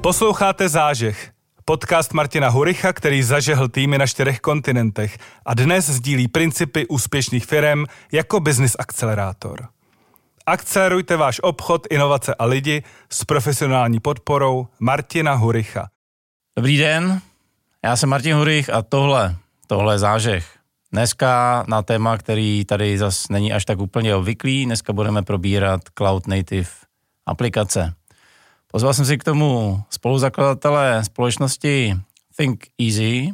Posloucháte Zážeh, podcast Martina Huricha, který zažehl týmy na čtyřech kontinentech a dnes sdílí principy úspěšných firm jako business akcelerátor. Akcelerujte váš obchod, inovace a lidi s profesionální podporou Martina Huricha. Dobrý den, já jsem Martin Hurich a tohle, tohle je zážeh. Dneska na téma, který tady zase není až tak úplně obvyklý, dneska budeme probírat Cloud Native aplikace. Pozval jsem si k tomu spoluzakladatele společnosti Think Easy,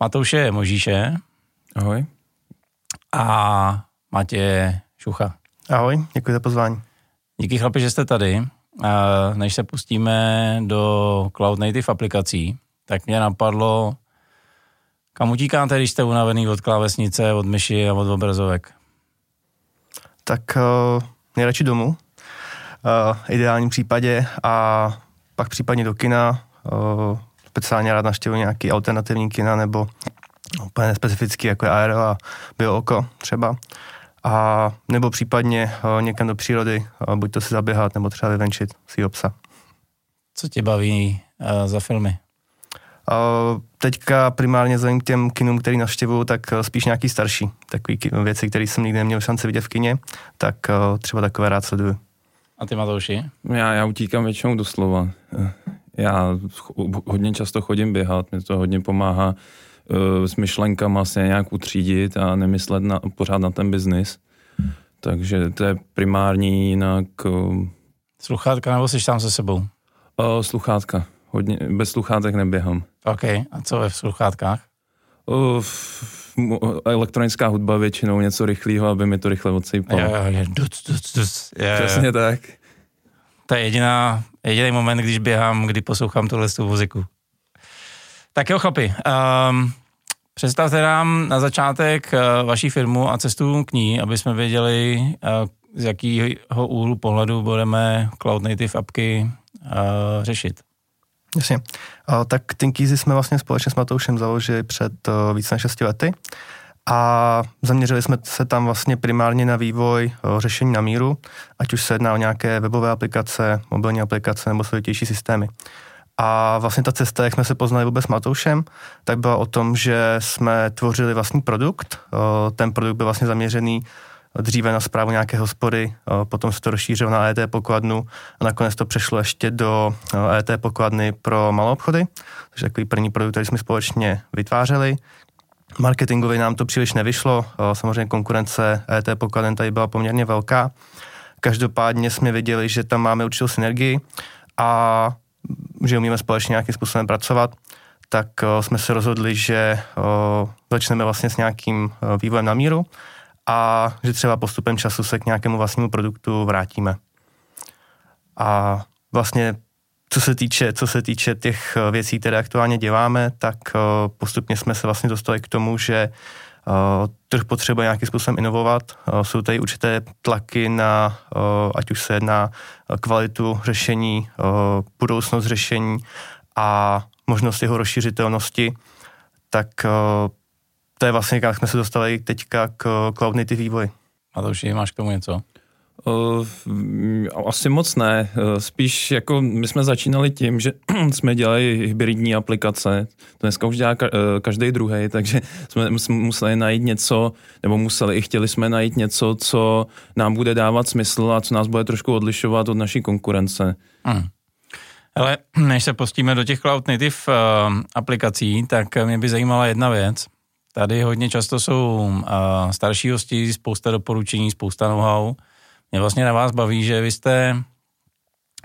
Matouše Možíše. Ahoj. A Matě Šucha. Ahoj, děkuji za pozvání. Díky chlapi, že jste tady. Než se pustíme do Cloud Native aplikací, tak mě napadlo, kam utíkáte, když jste unavený od klávesnice, od myši a od obrazovek? Tak uh, nejradši domů, uh, v ideálním případě a pak případně do kina, uh, speciálně rád naštěvuji nějaký alternativní kina nebo úplně nespecifický, jako je Aero a Biooko třeba. A nebo případně uh, někam do přírody, uh, buď to si zaběhat, nebo třeba vyvenčit svýho psa. Co tě baví uh, za filmy? Teďka primárně vzhledem k těm kinům, který navštěvuju, tak eh, spíš nějaký starší. Takový věci, které jsem nikdy neměl šanci vidět v kině, tak eh, třeba takové rád sleduju. A ty Matouši? Já, já utíkám většinou doslova. Já hodně často chodím běhat, mi to hodně pomáhá uh, s myšlenkama se nějak utřídit a nemyslet na, pořád na ten biznis. Takže to je primární jinak... Uh, Sluchátka nebo jsi tam se sebou? Uh, sluchátka. Hodně, bez sluchátek neběhám. OK, a co ve sluchátkách? Uh, elektronická hudba většinou něco rychlého, aby mi to rychle odsejpalo. Jo, jo, jo, duc, duc, duc. Je, Přesně tak. To je jediná, jediný moment, když běhám, kdy poslouchám tuhle tu muziku. Tak jo, chlapi, um, představte nám na začátek uh, vaší firmu a cestu k ní, aby jsme věděli, uh, z jakého úhlu pohledu budeme Cloud Native apky uh, řešit. Jasně. Uh, tak Tinkizy jsme vlastně společně s Matoušem založili před uh, více než 6 lety a zaměřili jsme se tam vlastně primárně na vývoj uh, řešení na míru, ať už se jedná o nějaké webové aplikace, mobilní aplikace nebo složitější systémy. A vlastně ta cesta, jak jsme se poznali vůbec s Matoušem, tak byla o tom, že jsme tvořili vlastní produkt. Ten produkt byl vlastně zaměřený dříve na zprávu nějaké hospody, potom se to rozšířilo na ET pokladnu a nakonec to přešlo ještě do ET pokladny pro malou obchody, takže takový první produkt, který jsme společně vytvářeli. Marketingově nám to příliš nevyšlo, samozřejmě konkurence ET pokladny tady byla poměrně velká. Každopádně jsme viděli, že tam máme určitou synergii a že umíme společně nějakým způsobem pracovat, tak jsme se rozhodli, že začneme vlastně s nějakým vývojem na míru a že třeba postupem času se k nějakému vlastnímu produktu vrátíme. A vlastně co se týče, co se týče těch eh, věcí, které aktuálně děláme, tak eh, postupně jsme se vlastně dostali k tomu, že eh, trh potřebuje nějakým způsobem inovovat. Jsou tady určité tlaky na, ať už se jedná kvalitu řešení, budoucnost řešení a možnost jeho rozšířitelnosti, tak to je vlastně, jak jsme se dostali teďka k cloud native vývoji. A to už máš k tomu něco? Uh, asi moc ne. Uh, spíš jako my jsme začínali tím, že jsme dělali hybridní aplikace. To dneska už dělá každý druhý, takže jsme museli najít něco, nebo museli i chtěli jsme najít něco, co nám bude dávat smysl a co nás bude trošku odlišovat od naší konkurence. Hmm. Ale než se postíme do těch cloud native uh, aplikací, tak mě by zajímala jedna věc. Tady hodně často jsou uh, starší hosti, spousta doporučení, spousta know-how. Mě vlastně na vás baví, že vy jste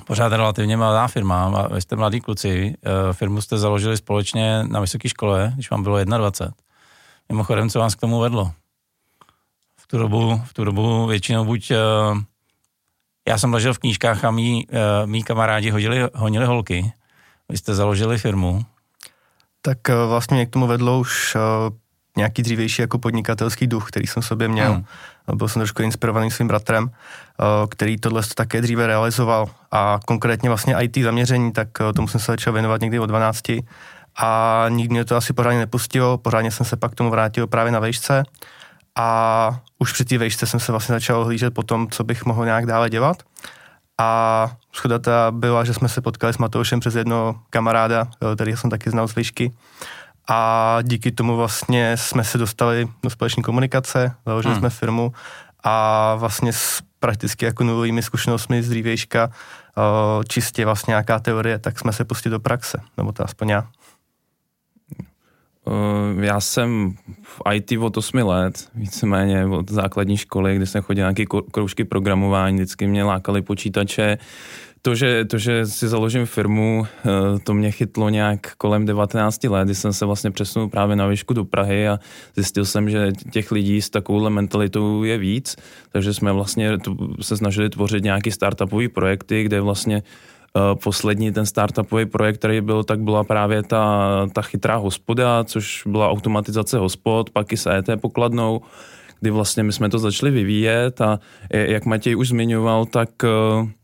pořád relativně mladá firma, vy jste mladí kluci, uh, firmu jste založili společně na vysoké škole, když vám bylo 21. Mimochodem, co vás k tomu vedlo? V tu dobu, v tu dobu většinou buď uh, já jsem ležel v knížkách a mý, uh, mý kamarádi hodili, honili holky. Vy jste založili firmu. Tak vlastně mě k tomu vedlo už nějaký dřívější jako podnikatelský duch, který jsem sobě měl. Hmm. Byl jsem trošku inspirovaný svým bratrem, eh, který tohle také dříve realizoval a konkrétně vlastně IT zaměření, tak eh, tomu jsem se začal věnovat někdy od 12 a nikdy mě to asi pořádně nepustilo, pořádně jsem se pak k tomu vrátil právě na vejšce a už při té vejšce jsem se vlastně začal hlížet po tom, co bych mohl nějak dále dělat A schoda ta byla, že jsme se potkali s Matoušem přes jednoho kamaráda, který jsem taky znal z výšky. A díky tomu vlastně jsme se dostali do společné komunikace, založili hmm. jsme firmu a vlastně s prakticky jako nulovými zkušenostmi z dřívějška, čistě vlastně nějaká teorie, tak jsme se pustili do praxe, nebo to aspoň já. Já jsem v IT od 8 let, víceméně od základní školy, kde jsem chodil nějaké kroužky programování, vždycky mě lákaly počítače, to že, to, že si založím firmu, eh, to mě chytlo nějak kolem 19 let, kdy jsem se vlastně přesunul právě na výšku do Prahy a zjistil jsem, že těch lidí s takovouhle mentalitou je víc, takže jsme vlastně se snažili tvořit nějaký startupový projekty, kde vlastně eh, poslední ten startupový projekt, který byl, tak byla právě ta, ta chytrá hospoda, což byla automatizace hospod, pak i s ET pokladnou, kdy vlastně my jsme to začali vyvíjet a jak Matěj už zmiňoval, tak eh,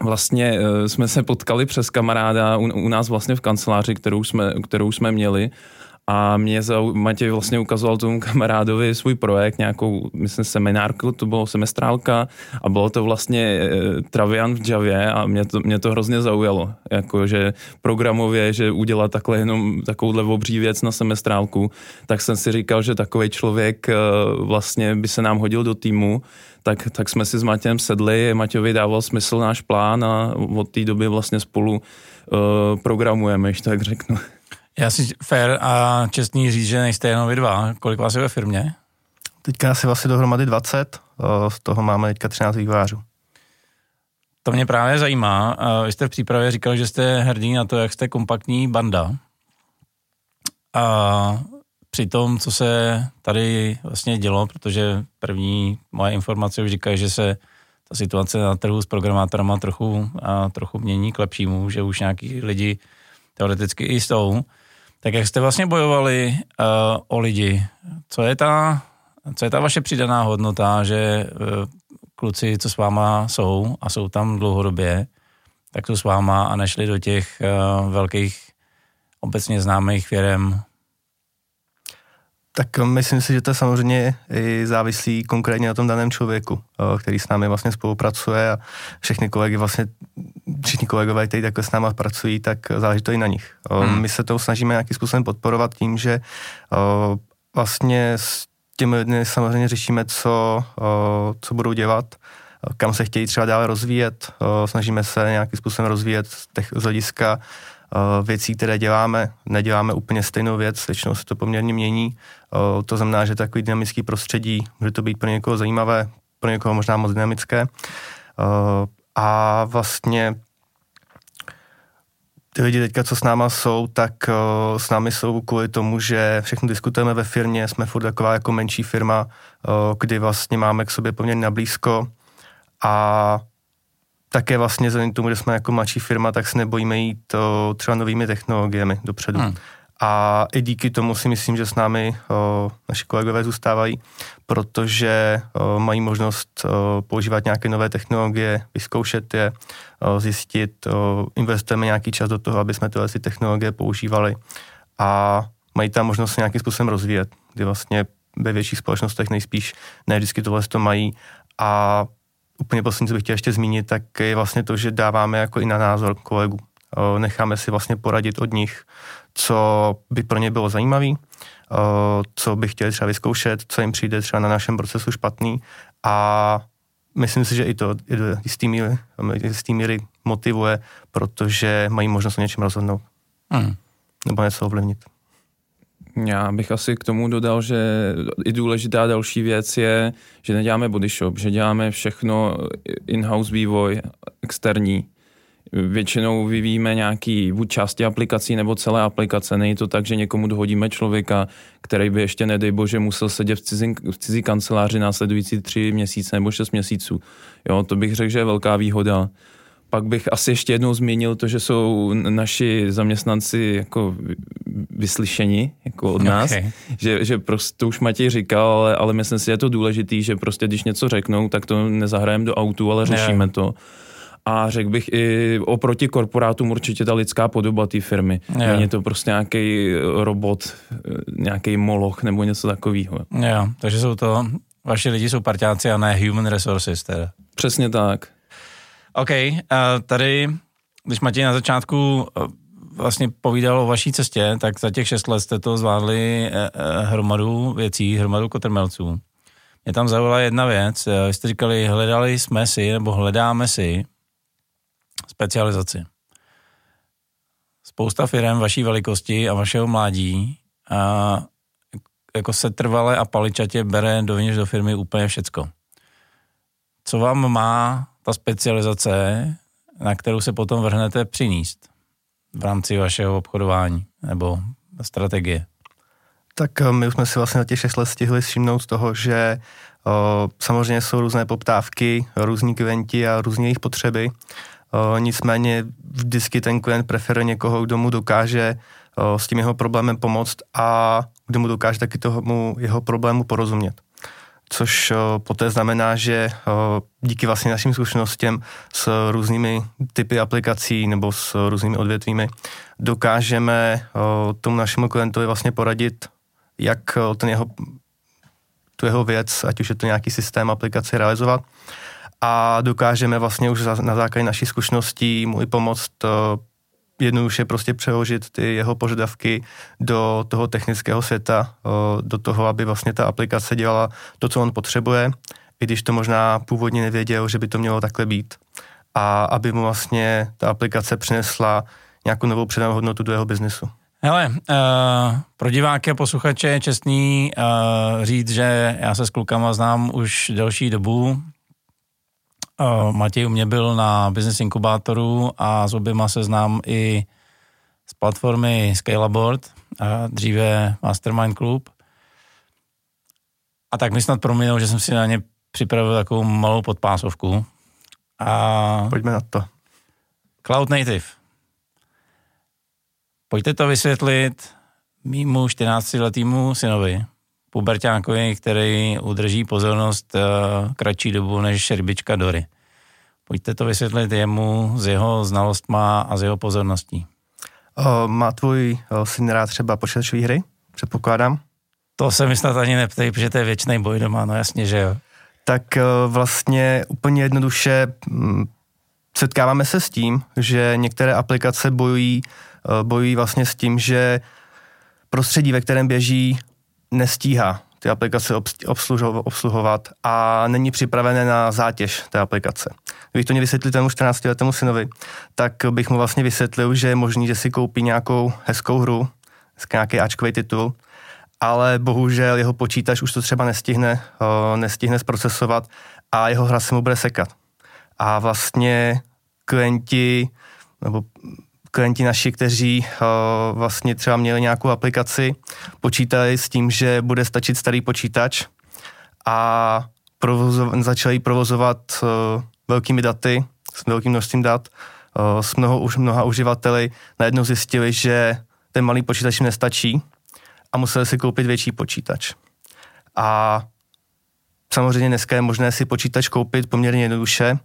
vlastně uh, jsme se potkali přes kamaráda u, u nás vlastně v kanceláři, kterou jsme, kterou jsme měli a mě za, Matěj vlastně ukazoval tomu kamarádovi svůj projekt, nějakou, myslím, seminárku, to bylo semestrálka a bylo to vlastně e, Travian v Javě a mě to, mě to hrozně zaujalo, jako že programově, že udělat takhle jenom takovouhle obří věc na semestrálku, tak jsem si říkal, že takový člověk e, vlastně by se nám hodil do týmu, tak, tak jsme si s Matějem sedli, Matějovi dával smysl náš plán a od té doby vlastně spolu uh, programujeme, ještě tak řeknu. Já si fair a čestný říct, že nejste jenom vy dva. Kolik vás je ve firmě? Teďka asi vlastně dohromady 20, z toho máme teďka 13 vývářů. To mě právě zajímá. Vy jste v přípravě říkal, že jste hrdí na to, jak jste kompaktní banda. A při tom, co se tady vlastně dělo, protože první moje informace už říkají, že se ta situace na trhu s programátorama trochu, a trochu mění k lepšímu, že už nějaký lidi teoreticky i jsou. Tak jak jste vlastně bojovali uh, o lidi? Co je ta, co je ta vaše přidaná hodnota, že uh, kluci, co s váma jsou a jsou tam dlouhodobě, tak jsou s váma a nešli do těch uh, velkých obecně známých firm tak myslím si, že to samozřejmě i závislí konkrétně na tom daném člověku, který s námi vlastně spolupracuje a všechny kolegy vlastně, všichni kolegové, kteří takhle s námi pracují, tak záleží to i na nich. Hmm. My se to snažíme nějakým způsobem podporovat tím, že vlastně s těmi lidmi samozřejmě řešíme, co, co budou dělat, kam se chtějí třeba dále rozvíjet. Snažíme se nějakým způsobem rozvíjet z hlediska věcí, které děláme. Neděláme úplně stejnou věc, většinou se to poměrně mění. To znamená, že takový dynamický prostředí může to být pro někoho zajímavé, pro někoho možná moc dynamické. A vlastně ty lidi teďka, co s náma jsou, tak s námi jsou kvůli tomu, že všechno diskutujeme ve firmě, jsme furt taková jako menší firma, kdy vlastně máme k sobě poměrně nablízko a také vlastně vzhledem tomu, že jsme jako mladší firma, tak se nebojíme jít to třeba novými technologiemi dopředu. Hmm. A i díky tomu si myslím, že s námi o, naši kolegové zůstávají, protože o, mají možnost o, používat nějaké nové technologie, vyzkoušet je, o, zjistit, o, investujeme nějaký čas do toho, aby jsme tyhle si technologie používali a mají tam možnost se nějakým způsobem rozvíjet, kdy vlastně ve větších společnostech nejspíš ne vždycky tohle to mají a úplně poslední, co bych chtěl ještě zmínit, tak je vlastně to, že dáváme jako i na názor kolegů. Necháme si vlastně poradit od nich, co by pro ně bylo zajímavé, co by chtěli třeba vyzkoušet, co jim přijde třeba na našem procesu špatný a myslím si, že i to jistý míry, jistý míry motivuje, protože mají možnost o něčem rozhodnout. Hmm. Nebo něco ovlivnit. Já bych asi k tomu dodal, že i důležitá další věc je, že neděláme body shop, že děláme všechno in-house vývoj, externí. Většinou vyvíjíme nějaký buď části aplikací nebo celé aplikace. Není to tak, že někomu dohodíme člověka, který by ještě, nedej bože, musel sedět v cizí, v cizí kanceláři následující tři měsíce nebo šest měsíců. Jo, to bych řekl, že je velká výhoda. Pak bych asi ještě jednou zmínil to, že jsou naši zaměstnanci jako vyslyšeni jako od nás, okay. že, že prostě to už Matěj říkal, ale, ale myslím si, že je to důležitý, že prostě když něco řeknou, tak to nezahrajeme do autu, ale řešíme yeah. to. A řekl bych i oproti korporátům určitě ta lidská podoba té firmy. Yeah. Není to prostě nějaký robot, nějaký moloch nebo něco takového. Jo, takže jsou to, vaši lidi jsou parťáci a ne human resources teda. Přesně tak. OK, uh, tady, když Matěj na začátku vlastně povídal o vaší cestě, tak za těch šest let jste to zvládli hromadu věcí, hromadu kotrmelců. Mě tam zaujala jedna věc, vy jste říkali, hledali jsme si, nebo hledáme si specializaci. Spousta firm vaší velikosti a vašeho mládí a jako se trvale a paličatě bere dovnitř do firmy úplně všecko. Co vám má ta specializace, na kterou se potom vrhnete přinést v rámci vašeho obchodování nebo strategie? Tak eh, my už jsme si vlastně na těch 6 let stihli všimnout toho, že o, samozřejmě jsou různé poptávky, různí klienti a různé jejich potřeby. Nicméně vždycky ten klient preferuje někoho, kdo mu dokáže s tím jeho problémem pomoct a kdo mu dokáže taky tomu jeho problému porozumět. Což poté znamená, že díky vlastně našim zkušenostem s různými typy aplikací nebo s různými odvětvími dokážeme tomu našemu klientovi vlastně poradit, jak ten jeho, tu jeho věc, ať už je to nějaký systém aplikace, realizovat a dokážeme vlastně už na základě naší zkušeností mu i pomoct jednoduše prostě přeložit ty jeho požadavky do toho technického světa, do toho, aby vlastně ta aplikace dělala to, co on potřebuje, i když to možná původně nevěděl, že by to mělo takhle být. A aby mu vlastně ta aplikace přinesla nějakou novou předanou hodnotu do jeho biznesu. Hele, uh, pro diváky a posluchače je čestný uh, říct, že já se s klukama znám už delší dobu. Uh, Matěj u mě byl na business inkubátoru a s oběma se znám i z platformy Scalaboard, uh, dříve Mastermind Club. A tak mi snad proměnil, že jsem si na ně připravil takovou malou podpásovku. A Pojďme na to. Cloud Native. Pojďte to vysvětlit mýmu 14-letýmu synovi, puberťákovi, který udrží pozornost uh, kratší dobu než šerbička Dory. Pojďte to vysvětlit jemu z jeho znalostma a z jeho pozorností. O, má tvůj o, syn rád třeba počítačové hry? Předpokládám. To se mi snad ani neptej, protože to je věčný boj doma, no jasně, že jo. Tak o, vlastně úplně jednoduše m, mm, setkáváme se s tím, že některé aplikace bojují Eh, bojují vlastně s tím, že prostředí, ve kterém běží, nestíhá ty aplikace obsluhovat a není připravené na zátěž té aplikace. Když to mě vysvětlil tomu 14 letému synovi, tak bych mu vlastně vysvětlil, že je možný, že si koupí nějakou hezkou hru, nějaký Ačkový titul, ale bohužel jeho počítač už to třeba nestihne, nestihne zprocesovat a jeho hra se mu bude sekat. A vlastně klienti nebo klienti naši, kteří uh, vlastně třeba měli nějakou aplikaci, počítali s tím, že bude stačit starý počítač a provozo- začali provozovat uh, velkými daty, s velkým množstvím dat, uh, s mnoho, už mnoha uživateli, najednou zjistili, že ten malý počítač jim nestačí a museli si koupit větší počítač. A samozřejmě dneska je možné si počítač koupit poměrně jednoduše,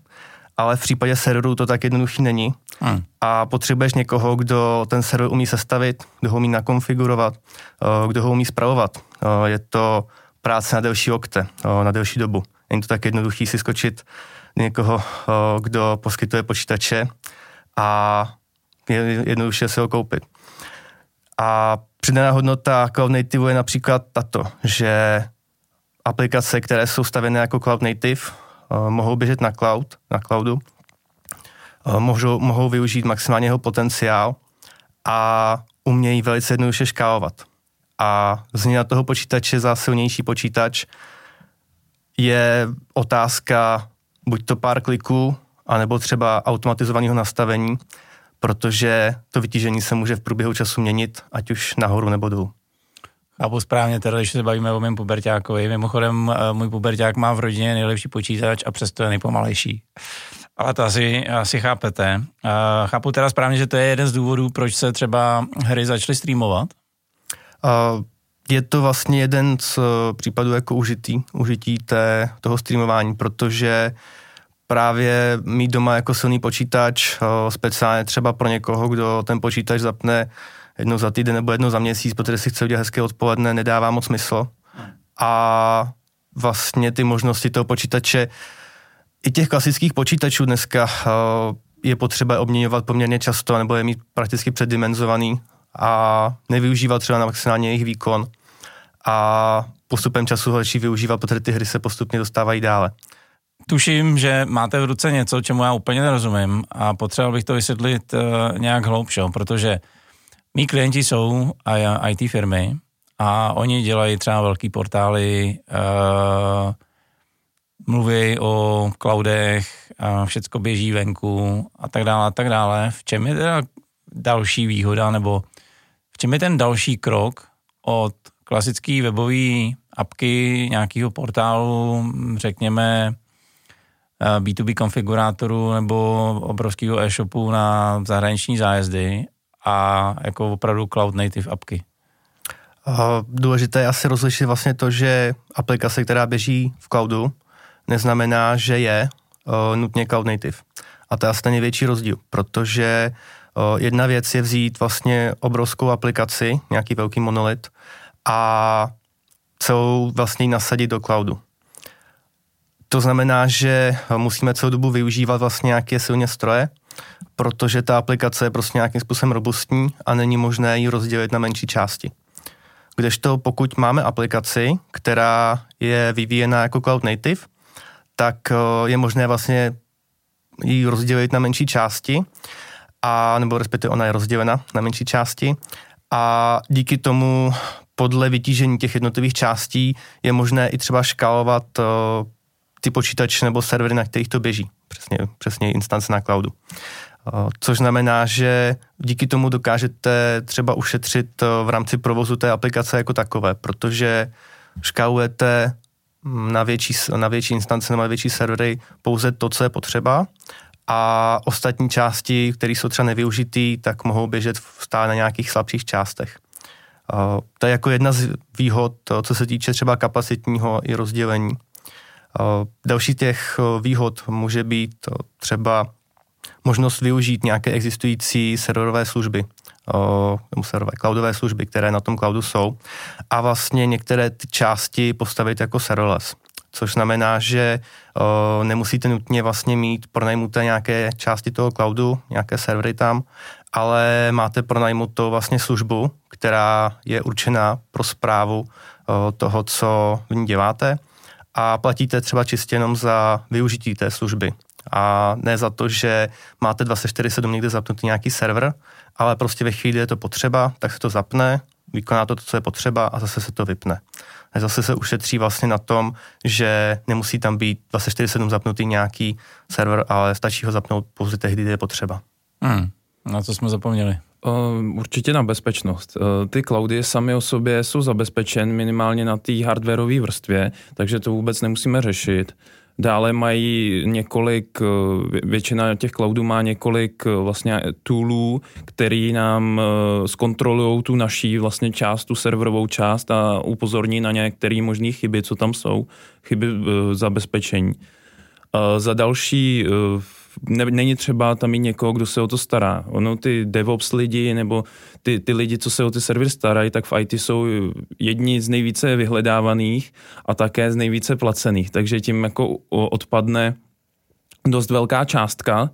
ale v případě serveru to tak jednoduchý není. Hmm. A potřebuješ někoho, kdo ten server umí sestavit, kdo ho umí nakonfigurovat, eh, kdo ho umí spravovat. Eh, je to práce na delší okte, eh, na delší dobu. Není to tak jednoduchý si skočit někoho, kdo poskytuje počítače a jednoduše se ho koupit. A přidaná hodnota Cloud Native je například tato, že aplikace, které jsou stavěné jako Cloud Native, mohou běžet na cloud, na cloudu, mohou, mohou využít maximálně jeho potenciál a umějí velice jednoduše škálovat. A změna toho počítače za silnější počítač je otázka buď to pár kliků, anebo třeba automatizovaného nastavení, protože to vytížení se může v průběhu času měnit, ať už nahoru nebo dolů. Chápu správně, teda když se bavíme o mém puberťákovi. Mimochodem, eh, můj puberťák má v rodině nejlepší počítač a přesto je nejpomalejší. Ale to asi, asi chápete. Eh, chápu teda správně, že to je jeden z důvodů, proč se třeba hry začaly streamovat? Uh, je to vlastně jeden z případů jako užitý, užití té, toho streamování, protože právě mít doma jako silný počítač, speciálně třeba pro někoho, kdo ten počítač zapne jednou za týden nebo jednou za měsíc, protože si chce udělat hezké odpoledne, nedává moc smysl. A vlastně ty možnosti toho počítače i těch klasických počítačů dneska je potřeba obměňovat poměrně často, nebo je mít prakticky předimenzovaný a nevyužívat třeba na maximálně jejich výkon a postupem času lepší využívat, protože ty hry se postupně dostávají dále. Tuším, že máte v ruce něco, čemu já úplně nerozumím a potřeboval bych to vysvětlit uh, nějak hloubše, protože mý klienti jsou IT firmy a oni dělají třeba velký portály, uh, mluví o cloudech, všecko běží venku a tak dále a tak dále. V čem je teda další výhoda nebo v čem je ten další krok od klasické webové apky nějakého portálu, řekněme, B2B konfigurátoru nebo obrovského e-shopu na zahraniční zájezdy a jako opravdu cloud native apky? Důležité je asi rozlišit vlastně to, že aplikace, která běží v cloudu, neznamená, že je nutně cloud native. A to je asi ten největší rozdíl, protože jedna věc je vzít vlastně obrovskou aplikaci, nějaký velký monolit a celou vlastně nasadit do cloudu. To znamená, že musíme celou dobu využívat vlastně nějaké silně stroje, protože ta aplikace je prostě nějakým způsobem robustní a není možné ji rozdělit na menší části. Kdežto pokud máme aplikaci, která je vyvíjena jako cloud native, tak eh, je možné vlastně ji rozdělit na menší části, a, nebo respektive ona je rozdělena na menší části a díky tomu podle vytížení těch jednotlivých částí je možné i třeba škálovat uh, ty počítače nebo servery, na kterých to běží. Přesně, přesně instance na cloudu. Uh, což znamená, že díky tomu dokážete třeba ušetřit uh, v rámci provozu té aplikace jako takové, protože škálujete mm, na větší, na větší instance nebo na větší servery pouze to, co je potřeba a ostatní části, které jsou třeba nevyužitý, tak mohou běžet stále na nějakých slabších částech. To je jako jedna z výhod, co se týče třeba kapacitního i rozdělení. Další těch výhod může být třeba možnost využít nějaké existující serverové služby, nebo serverové cloudové služby, které na tom cloudu jsou a vlastně některé ty části postavit jako serverless. Což znamená, že o, nemusíte nutně vlastně mít pronajmuté nějaké části toho cloudu, nějaké servery tam, ale máte pronajmutou vlastně službu, která je určená pro zprávu o, toho, co v ní děláte a platíte třeba čistě jenom za využití té služby. A ne za to, že máte 24-7 někde zapnutý nějaký server, ale prostě ve chvíli, kdy je to potřeba, tak se to zapne, vykoná to, co je potřeba a zase se to vypne zase se ušetří vlastně na tom, že nemusí tam být 24-7 zapnutý nějaký server, ale stačí ho zapnout pouze tehdy, kdy je potřeba. Hmm. Na co jsme zapomněli? Uh, určitě na bezpečnost. Uh, ty cloudy sami o sobě jsou zabezpečen minimálně na té hardwareové vrstvě, takže to vůbec nemusíme řešit. Dále mají několik, eh, většina těch cloudů má několik eh, vlastně toolů, který nám eh, zkontrolují tu naší vlastně část, tu serverovou část a upozorní na některé možné chyby, co tam jsou, chyby zabezpečení. Za další ne, není třeba tam i někoho, kdo se o to stará. Ono ty DevOps lidi nebo ty, ty lidi, co se o ty server starají, tak v IT jsou jedni z nejvíce vyhledávaných a také z nejvíce placených. Takže tím jako odpadne dost velká částka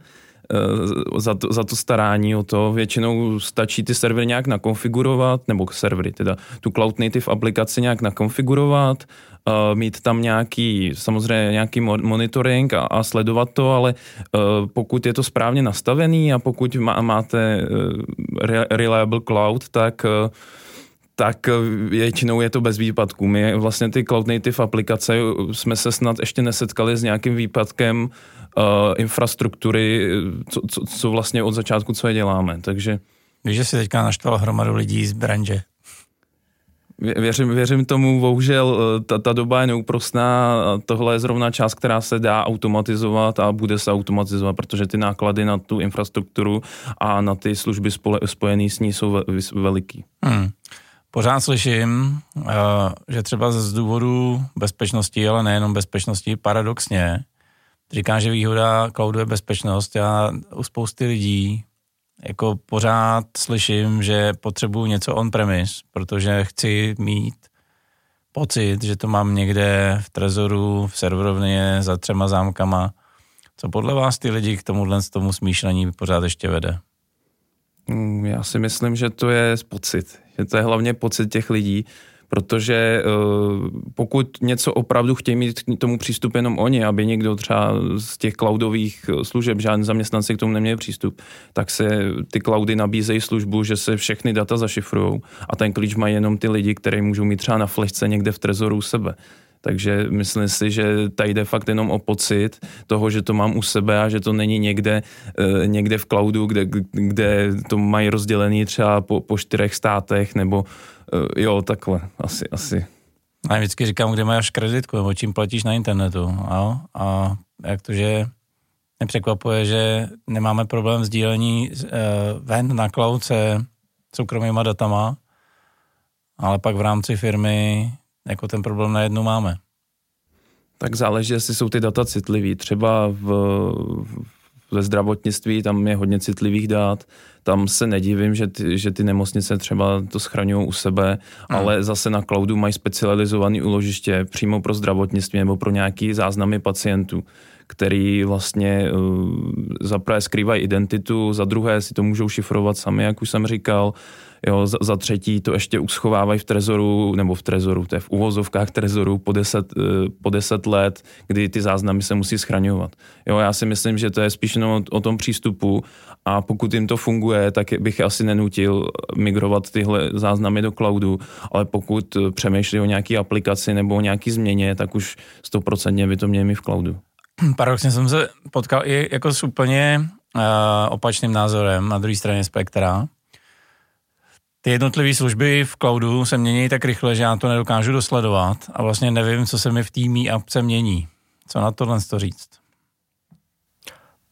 Eh, za to, za to starání o to. Většinou stačí ty servery nějak nakonfigurovat, nebo servery, teda tu cloud native aplikaci nějak nakonfigurovat, uh, mít tam nějaký, samozřejmě nějaký monitoring a, a sledovat to, ale uh, pokud je to správně nastavený a pokud má, máte uh, reliable cloud, tak uh, tak většinou je to bez výpadků. My vlastně ty cloud native aplikace jsme se snad ještě nesetkali s nějakým výpadkem uh, infrastruktury, co, co, co vlastně od začátku, co je děláme. Takže... Víš, že si teďka naštval hromadu lidí z branže. Věřím, věřím tomu, bohužel eh, ta, ta doba je neúprostná, tohle je zrovna část, která se dá automatizovat a bude se automatizovat, protože ty náklady na tu infrastrukturu a na ty služby spole, spojené s ní jsou veliký. Hmm. Pořád slyším, uh, že třeba z důvodu bezpečnosti, ale nejenom bezpečnosti, paradoxně, Říká, že výhoda cloudu je bezpečnost. Já u spousty lidí jako pořád slyším, že potřebuji něco on-premise, protože chci mít pocit, že to mám někde v trezoru, v serverovně za třema zámkama Co podle vás ty lidi k tomuhle z tomu smýšlení pořád ještě vede? Mm, Já si myslím, že to je pocit. Že to je hlavně pocit těch lidí, protože eh, pokud něco opravdu chtějí mít k tomu přístup jenom oni, aby někdo třeba z těch cloudových eh, služeb, žádný zaměstnanci k tomu neměli přístup, tak se ty cloudy nabízejí službu, že se všechny data zašifrují a ten klíč mají jenom ty lidi, které můžou mít třeba na flešce někde v trezoru u sebe. Takže myslím si, že tady jde fakt jenom o pocit toho, že to mám u sebe a že to není někde, eh, někde v cloudu, kde, kde to mají rozdělený třeba po, po čtyřech státech, nebo eh, jo, takhle, asi, asi. A já vždycky říkám, kde máš kreditku, nebo čím platíš na internetu. Jo? A jak to, že mě překvapuje, že nemáme problém sdílení uh, ven na cloud se soukromýma datama, ale pak v rámci firmy jako ten problém najednou máme. Tak záleží, jestli jsou ty data citlivý. Třeba v, ve zdravotnictví tam je hodně citlivých dat, tam se nedivím, že ty, že ty nemocnice třeba to schraňují u sebe, hmm. ale zase na cloudu mají specializované úložiště přímo pro zdravotnictví nebo pro nějaký záznamy pacientů který vlastně uh, za prvé skrývají identitu, za druhé si to můžou šifrovat sami, jak už jsem říkal, Jo, za, za třetí to ještě uschovávají v trezoru, nebo v trezoru, to je v uvozovkách trezoru po deset, eh, po deset let, kdy ty záznamy se musí schraňovat. Jo, já si myslím, že to je spíš jenom o, tom přístupu a pokud jim to funguje, tak bych asi nenutil migrovat tyhle záznamy do cloudu, ale pokud přemýšlí o nějaké aplikaci nebo o nějaké změně, tak už stoprocentně by to měli mít v cloudu. Paradoxně jsem se potkal i jako s úplně uh, opačným názorem na druhé straně spektra, ty jednotlivé služby v cloudu se mění tak rychle, že já to nedokážu dosledovat a vlastně nevím, co se mi v týmí apce mění. Co na tohle to říct?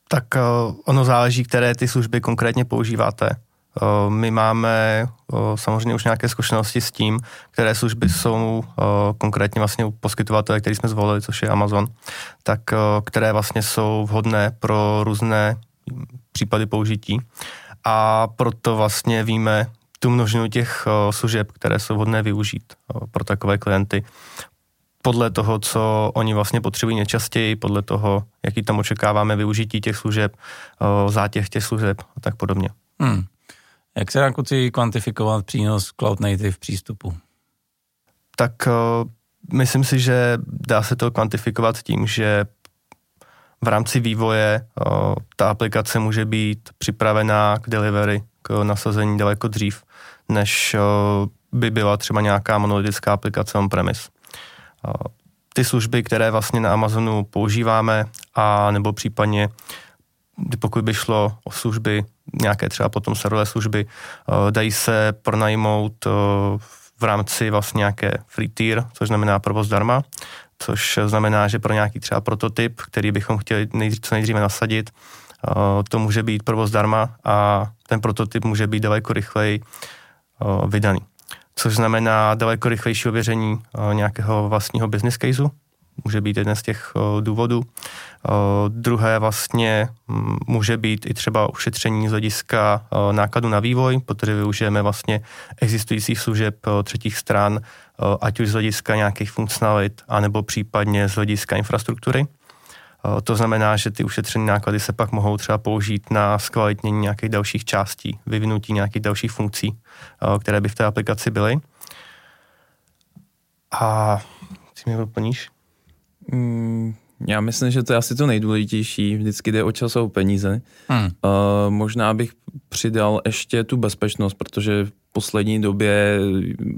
Tak uh, ono záleží, které ty služby konkrétně používáte. Uh, my máme uh, samozřejmě už nějaké zkušenosti s tím, které služby jsou konkrétně vlastně u poskytovatele, který jsme zvolili, což je Amazon, tak které vlastně jsou vhodné pro různé případy použití. A proto vlastně víme, tu množinu těch eh, služeb, které jsou vhodné využít eh, pro takové klienty podle toho, co oni vlastně potřebují nejčastěji, podle toho, jaký tam očekáváme využití těch služeb, eh, zátěh těch služeb a tak podobně. Hmm. Jak se dá kuci kvantifikovat přínos Cloud Native přístupu? Tak myslím si, že dá se to kvantifikovat tím, že v rámci vývoje ta aplikace může být připravená k delivery, k nasazení daleko dřív než eh, by byla třeba nějaká monolitická aplikace on-premise. Eh, ty služby, které vlastně na Amazonu používáme, a nebo případně pokud by šlo o služby, nějaké třeba potom serverové služby, eh, dají se pronajmout v rámci vlastně nějaké free tier, což znamená provoz zdarma, což znamená, že pro nějaký třeba prototyp, který bychom chtěli nejdřív, co nejdříve nasadit, to může být provoz zdarma a ten prototyp může být daleko rychleji vydaný. Což znamená daleko rychlejší ověření nějakého vlastního business caseu, může být jeden z těch důvodů. Druhé vlastně může být i třeba ušetření z hlediska nákladu na vývoj, protože využijeme vlastně existujících služeb třetích stran, ať už z hlediska nějakých funkcionalit, anebo případně z hlediska infrastruktury. To znamená, že ty ušetřené náklady se pak mohou třeba použít na zkvalitnění nějakých dalších částí, vyvinutí nějakých dalších funkcí, které by v té aplikaci byly. A ty mi doplníš? Mm, já myslím, že to je asi to nejdůležitější. Vždycky jde o čas a o peníze. Hmm. Uh, možná bych přidal ještě tu bezpečnost, protože v poslední době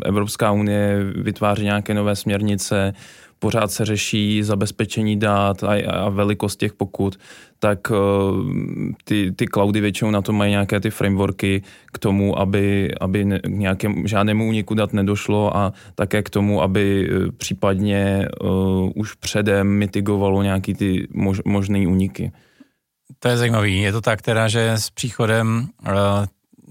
Evropská unie vytváří nějaké nové směrnice, pořád se řeší zabezpečení dát a, a velikost těch pokut, tak uh, ty, ty cloudy většinou na to mají nějaké ty frameworky k tomu, aby, aby k nějakému, žádnému úniku dat nedošlo a také k tomu, aby uh, případně uh, už předem mitigovalo nějaký ty mož, možné úniky. To je zajímavý. Je to tak teda, že s příchodem, uh,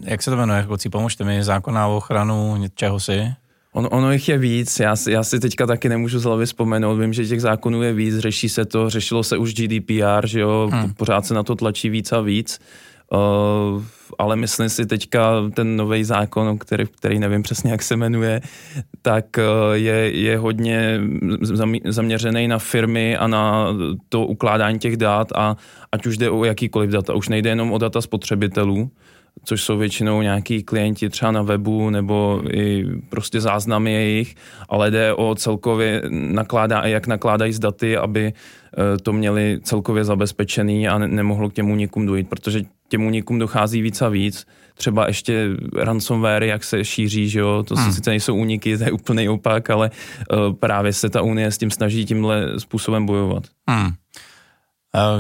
jak se to jmenuje, kluci, pomožte mi, zákona o ochranu čeho si? On, ono jich je víc, já, já si teďka taky nemůžu z hlavy vzpomenout, vím, že těch zákonů je víc, řeší se to, řešilo se už GDPR, že jo, hmm. pořád se na to tlačí víc a víc. Uh, ale myslím si teďka ten nový zákon, který, který nevím přesně, jak se jmenuje, tak je, je hodně zaměřený na firmy a na to ukládání těch dat a ať už jde o jakýkoliv data. Už nejde jenom o data spotřebitelů, což jsou většinou nějaký klienti třeba na webu nebo i prostě záznamy jejich, ale jde o celkově nakládá, jak nakládají s daty, aby eh, to měli celkově zabezpečený a nemohlo k těm únikům dojít, protože těm únikům dochází víc a víc. Třeba ještě ransomware, jak se šíří, že jo, to hmm. sice nejsou úniky, to je úplný opak, ale uh, právě se ta unie s tím snaží tímhle způsobem bojovat. Hmm.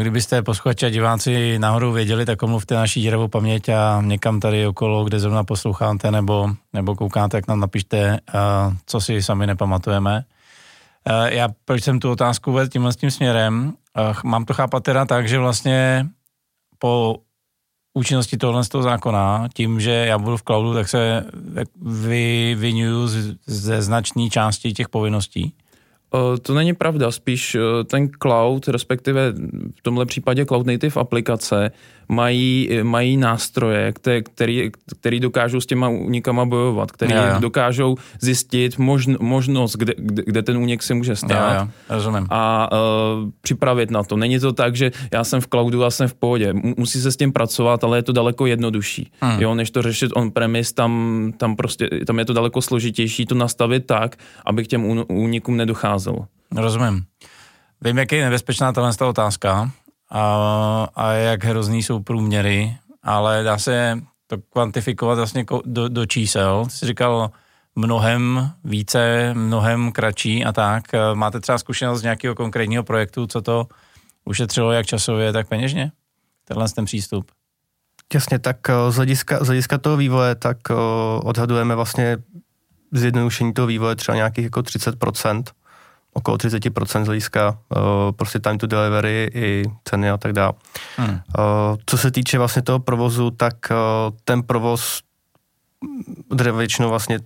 Kdybyste posluchači a diváci náhodou věděli, tak omluvte naší děravou paměť a někam tady okolo, kde zrovna posloucháte nebo, nebo koukáte, jak nám napište, co si sami nepamatujeme. Já proč jsem tu otázku vedl tímhle s tím směrem? Mám to chápat teda tak, že vlastně po účinnosti tohle z toho zákona, tím, že já budu v cloudu, tak se vyvinuju ze značné části těch povinností. Eh, to není pravda, spíš eh, ten cloud, respektive v tomhle případě cloud native aplikace, mají, mají nástroje, které, který, který dokážou s těma únikama bojovat, který jo, jo. dokážou zjistit možn, možnost, kde, kde, kde ten únik se může stát. Jo, jo. Rozumím. A uh, připravit na to. Není to tak, že já jsem v cloudu a jsem v pohodě. Musí se s tím pracovat, ale je to daleko jednodušší. Hmm. Jo, než to řešit on-premise, tam, tam, prostě, tam je to daleko složitější to nastavit tak, aby k těm únikům nedocházelo. Rozumím. Vím, jak je nebezpečná tahle otázka, a, a jak hrozný jsou průměry, ale dá se to kvantifikovat vlastně do, do čísel. Ty jsi říkal mnohem více, mnohem kratší a tak. Máte třeba zkušenost z nějakého konkrétního projektu, co to ušetřilo jak časově, tak peněžně? Tenhle ten přístup. Jasně, tak eh, z hlediska, z hlediska toho vývoje, tak eh, odhadujeme vlastně zjednodušení toho vývoje třeba nějakých jako 30%, okolo 30% z hlediska uh, prostě time to delivery i ceny a tak dále. Hmm. Uh, co se týče vlastně toho provozu, tak uh, ten provoz dře většinou vlastně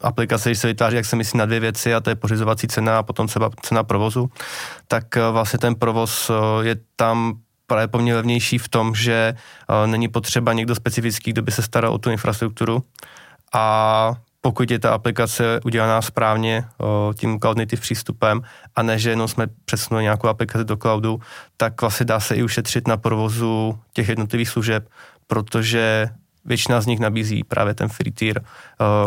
aplikace, když se vytváří, jak se myslí na dvě věci a to je pořizovací cena a potom třeba cena provozu, tak uh, vlastně ten provoz uh, je tam právě poměrně levnější v tom, že uh, není potřeba někdo specifický, kdo by se staral o tu infrastrukturu a pokud je ta aplikace udělaná správně o, tím cloud native přístupem a ne, že jenom jsme přesunuli nějakou aplikaci do cloudu, tak vlastně dá se i ušetřit na provozu těch jednotlivých služeb, protože většina z nich nabízí právě ten free tier,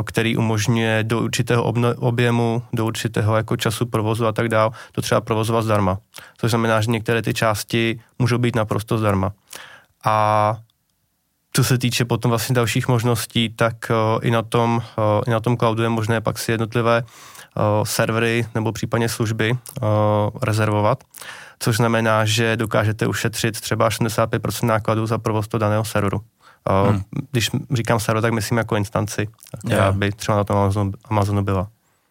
který umožňuje do určitého objemu, do určitého jako času provozu a tak dále, to třeba provozovat zdarma. Což znamená, že některé ty části můžou být naprosto zdarma. A co se týče potom vlastně dalších možností, tak uh, i, na tom, uh, i na tom cloudu je možné pak si jednotlivé uh, servery nebo případně služby rezervovat, což znamená, že dokážete ušetřit třeba 75% nákladů za provoz toho daného serveru. Hmm. Když říkám server, tak myslím jako instanci, která by třeba na tom Amazonu, Amazonu byla.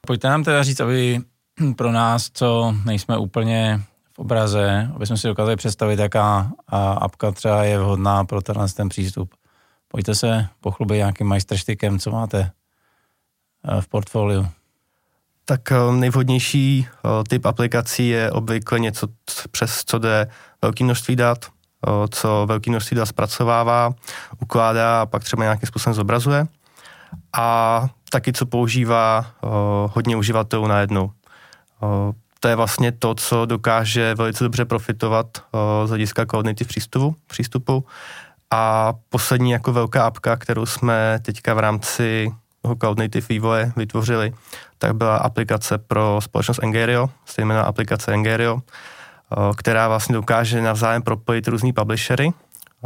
Pojďte nám teda říct, aby pro nás, co nejsme úplně v obraze, aby jsme si dokázali představit, jaká apka třeba je vhodná pro tenhle ten přístup. Pojďte se pochlubit nějakým majstrštykem, co máte eh, v portfoliu. Tak eh, nejvhodnější eh, typ aplikací je obvykle něco, přes co jde velké množství dat, co velké množství dat zpracovává, ukládá a pak třeba nějakým způsobem zobrazuje. A taky, co používá hodně uživatelů najednou to je vlastně to, co dokáže velice dobře profitovat z hlediska cognitive přístupu, přístupu. A poslední jako velká apka, kterou jsme teďka v rámci toho Cloud Native vývoje vytvořili, tak byla aplikace pro společnost Engerio, se jmenuje aplikace Engerio, která vlastně dokáže navzájem propojit různý publishery.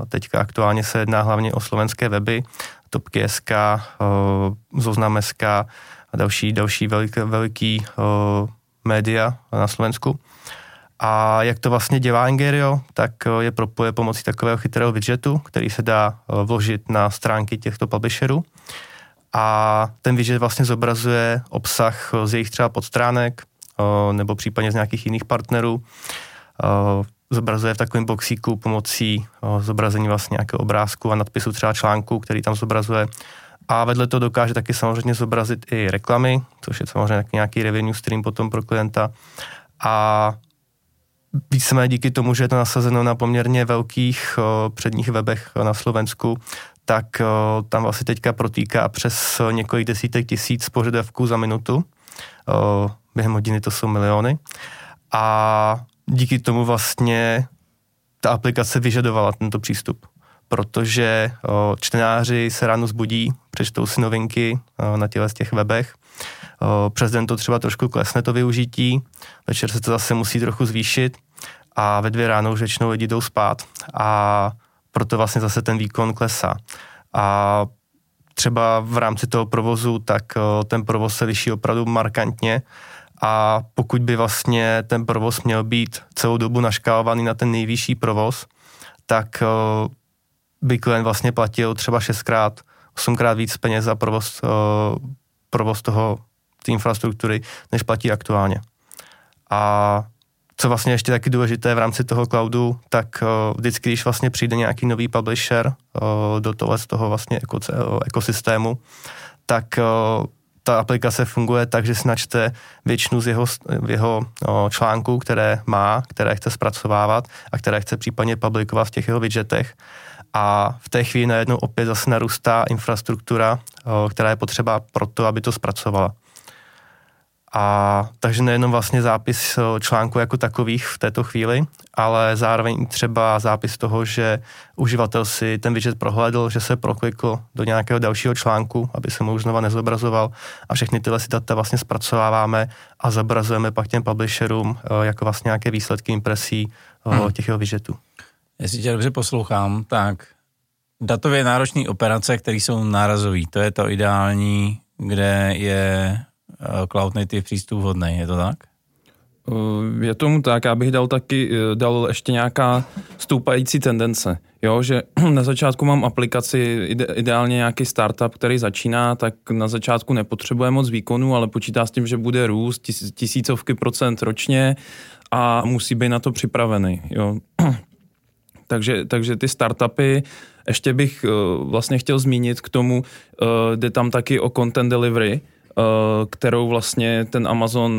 Teďka aktuálně se jedná hlavně o slovenské weby, Topky.sk, Zoznam.sk a další, další veliký, veliký média na Slovensku. A jak to vlastně dělá Engerio, tak eh, je propoje pomocí takového chytrého widgetu, který se dá eh, vložit na stránky těchto publisherů. A ten widget vlastně zobrazuje obsah eh, z jejich třeba podstránek nebo případně z nějakých jiných partnerů. Zobrazuje v takovém boxíku pomocí zobrazení vlastně nějakého obrázku a nadpisu třeba článku, který tam zobrazuje a vedle to dokáže taky samozřejmě zobrazit i reklamy, což je samozřejmě nějaký revenue stream potom pro klienta. A víceméně díky tomu, že je to nasazeno na poměrně velkých o, předních webech na Slovensku, tak uh, tam vlastně teďka protýká přes několik desítek tisíc požadavků za minutu. Uh, během hodiny to jsou miliony. A díky tomu vlastně ta aplikace vyžadovala tento přístup protože čtenáři se ráno zbudí, přečtou si novinky na těle z těch webech. Přes den to třeba trošku klesne to využití, večer se to zase musí trochu zvýšit a ve dvě ráno už většinou lidi jdou spát a proto vlastně zase ten výkon klesá. A třeba v rámci toho provozu, tak ten provoz se liší opravdu markantně a pokud by vlastně ten provoz měl být celou dobu naškálovaný na ten nejvyšší provoz, tak by klient vlastně platil třeba šestkrát, osmkrát víc peněz za provoz, uh, provoz toho, té infrastruktury, než platí aktuálně. A co vlastně ještě taky důležité v rámci toho cloudu, tak uh, vždycky, když vlastně přijde nějaký nový publisher uh, do toho, z toho vlastně eko, ekosystému, tak ta aplikace funguje tak, že si většinu z jeho, jeho článků, které má, které chce zpracovávat a které chce případně publikovat v těch jeho widgetech a v té chvíli najednou opět zase narůstá infrastruktura, která je potřeba pro to, aby to zpracovala. A takže nejenom vlastně zápis článku jako takových v této chvíli, ale zároveň třeba zápis toho, že uživatel si ten widget prohlédl, že se proklikl do nějakého dalšího článku, aby se mu už znova nezobrazoval a všechny tyhle si data vlastně zpracováváme a zobrazujeme pak těm publisherům jako vlastně nějaké výsledky impresí hmm. těch jeho widgetů. Jestli tě dobře poslouchám, tak datově náročné operace, které jsou nárazové, to je to ideální, kde je eh, Cloud Native přístup vhodný, je to tak? Eh, je tomu tak, já bych dal taky, eh, dal ještě nějaká stoupající tendence, jo, že na začátku mám aplikaci, ide, ideálně nějaký startup, který začíná, tak na začátku nepotřebuje moc výkonu, ale počítá s tím, že bude růst tisícovky procent ročně a musí být na to připravený, jo. Takže, takže ty startupy, ještě bych uh, vlastně chtěl zmínit k tomu, uh, jde tam taky o content delivery, uh, kterou vlastně ten Amazon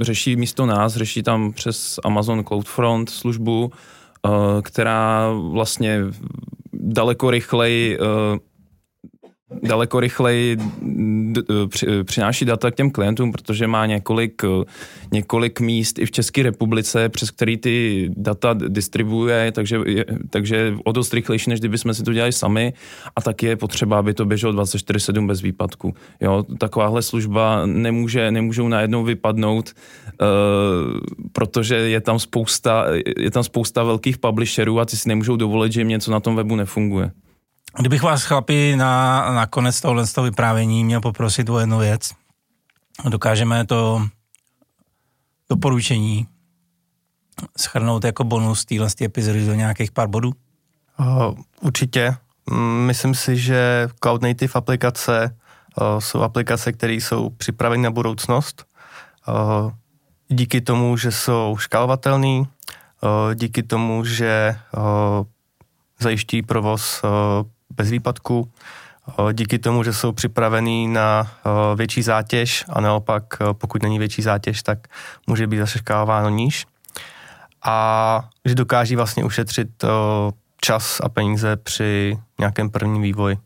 řeší místo nás, řeší tam přes Amazon CloudFront službu, která vlastně daleko rychleji daleko rychleji přináší data k těm klientům, protože má několik, několik míst i v České republice, přes který ty data distribuje, takže, takže o dost rychlejší, než kdyby jsme si to dělali sami a tak je potřeba, aby to běželo 24-7 bez výpadku. Jo, takováhle služba nemůže, nemůžou najednou vypadnout, uh, protože je tam spousta, je tam spousta velkých publisherů a ty si nemůžou dovolit, že jim něco na tom webu nefunguje. Kdybych vás, chlapi, na, na konec tohohle toho vyprávění měl poprosit o jednu věc. Dokážeme to doporučení schrnout jako bonus téhle epizody do nějakých pár bodů? Uh, určitě. Myslím si, že Cloud Native aplikace uh, jsou aplikace, které jsou připraveny na budoucnost. Uh, díky tomu, že jsou škálovatelné, díky tomu, že zajišťují provoz bez výpadku, díky tomu, že jsou připravený na větší zátěž a naopak, pokud není větší zátěž, tak může být zase škálováno níž. A že dokáží vlastně ušetřit čas a peníze při nějakém prvním vývoji.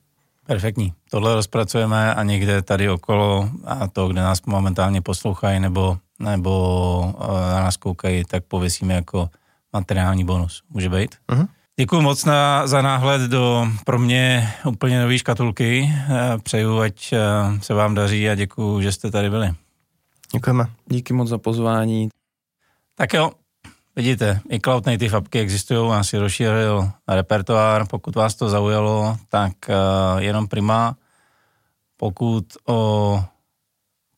Perfektní. Tohle rozpracujeme a někde tady okolo a to, kde nás momentálně poslouchají nebo, nebo na nás koukají, tak pověsíme jako materiální bonus. Může být? Uh-huh. Děkuji moc na, za náhled do pro mě úplně nové škatulky. Eh, přeju, ať eh, se vám daří a děkuji, že jste tady byli. Děkujeme. Díky moc za pozvání. Tak jo, vidíte, i Cloud Native apky existují, já si rozšířil repertoár, pokud vás to zaujalo, tak uh, jenom prima. Pokud o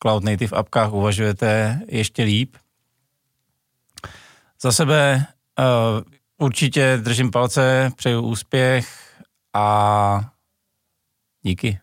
Cloud Native apkách uvažujete ještě líp, za sebe uh, Určitě držím palce, přeju úspěch a díky.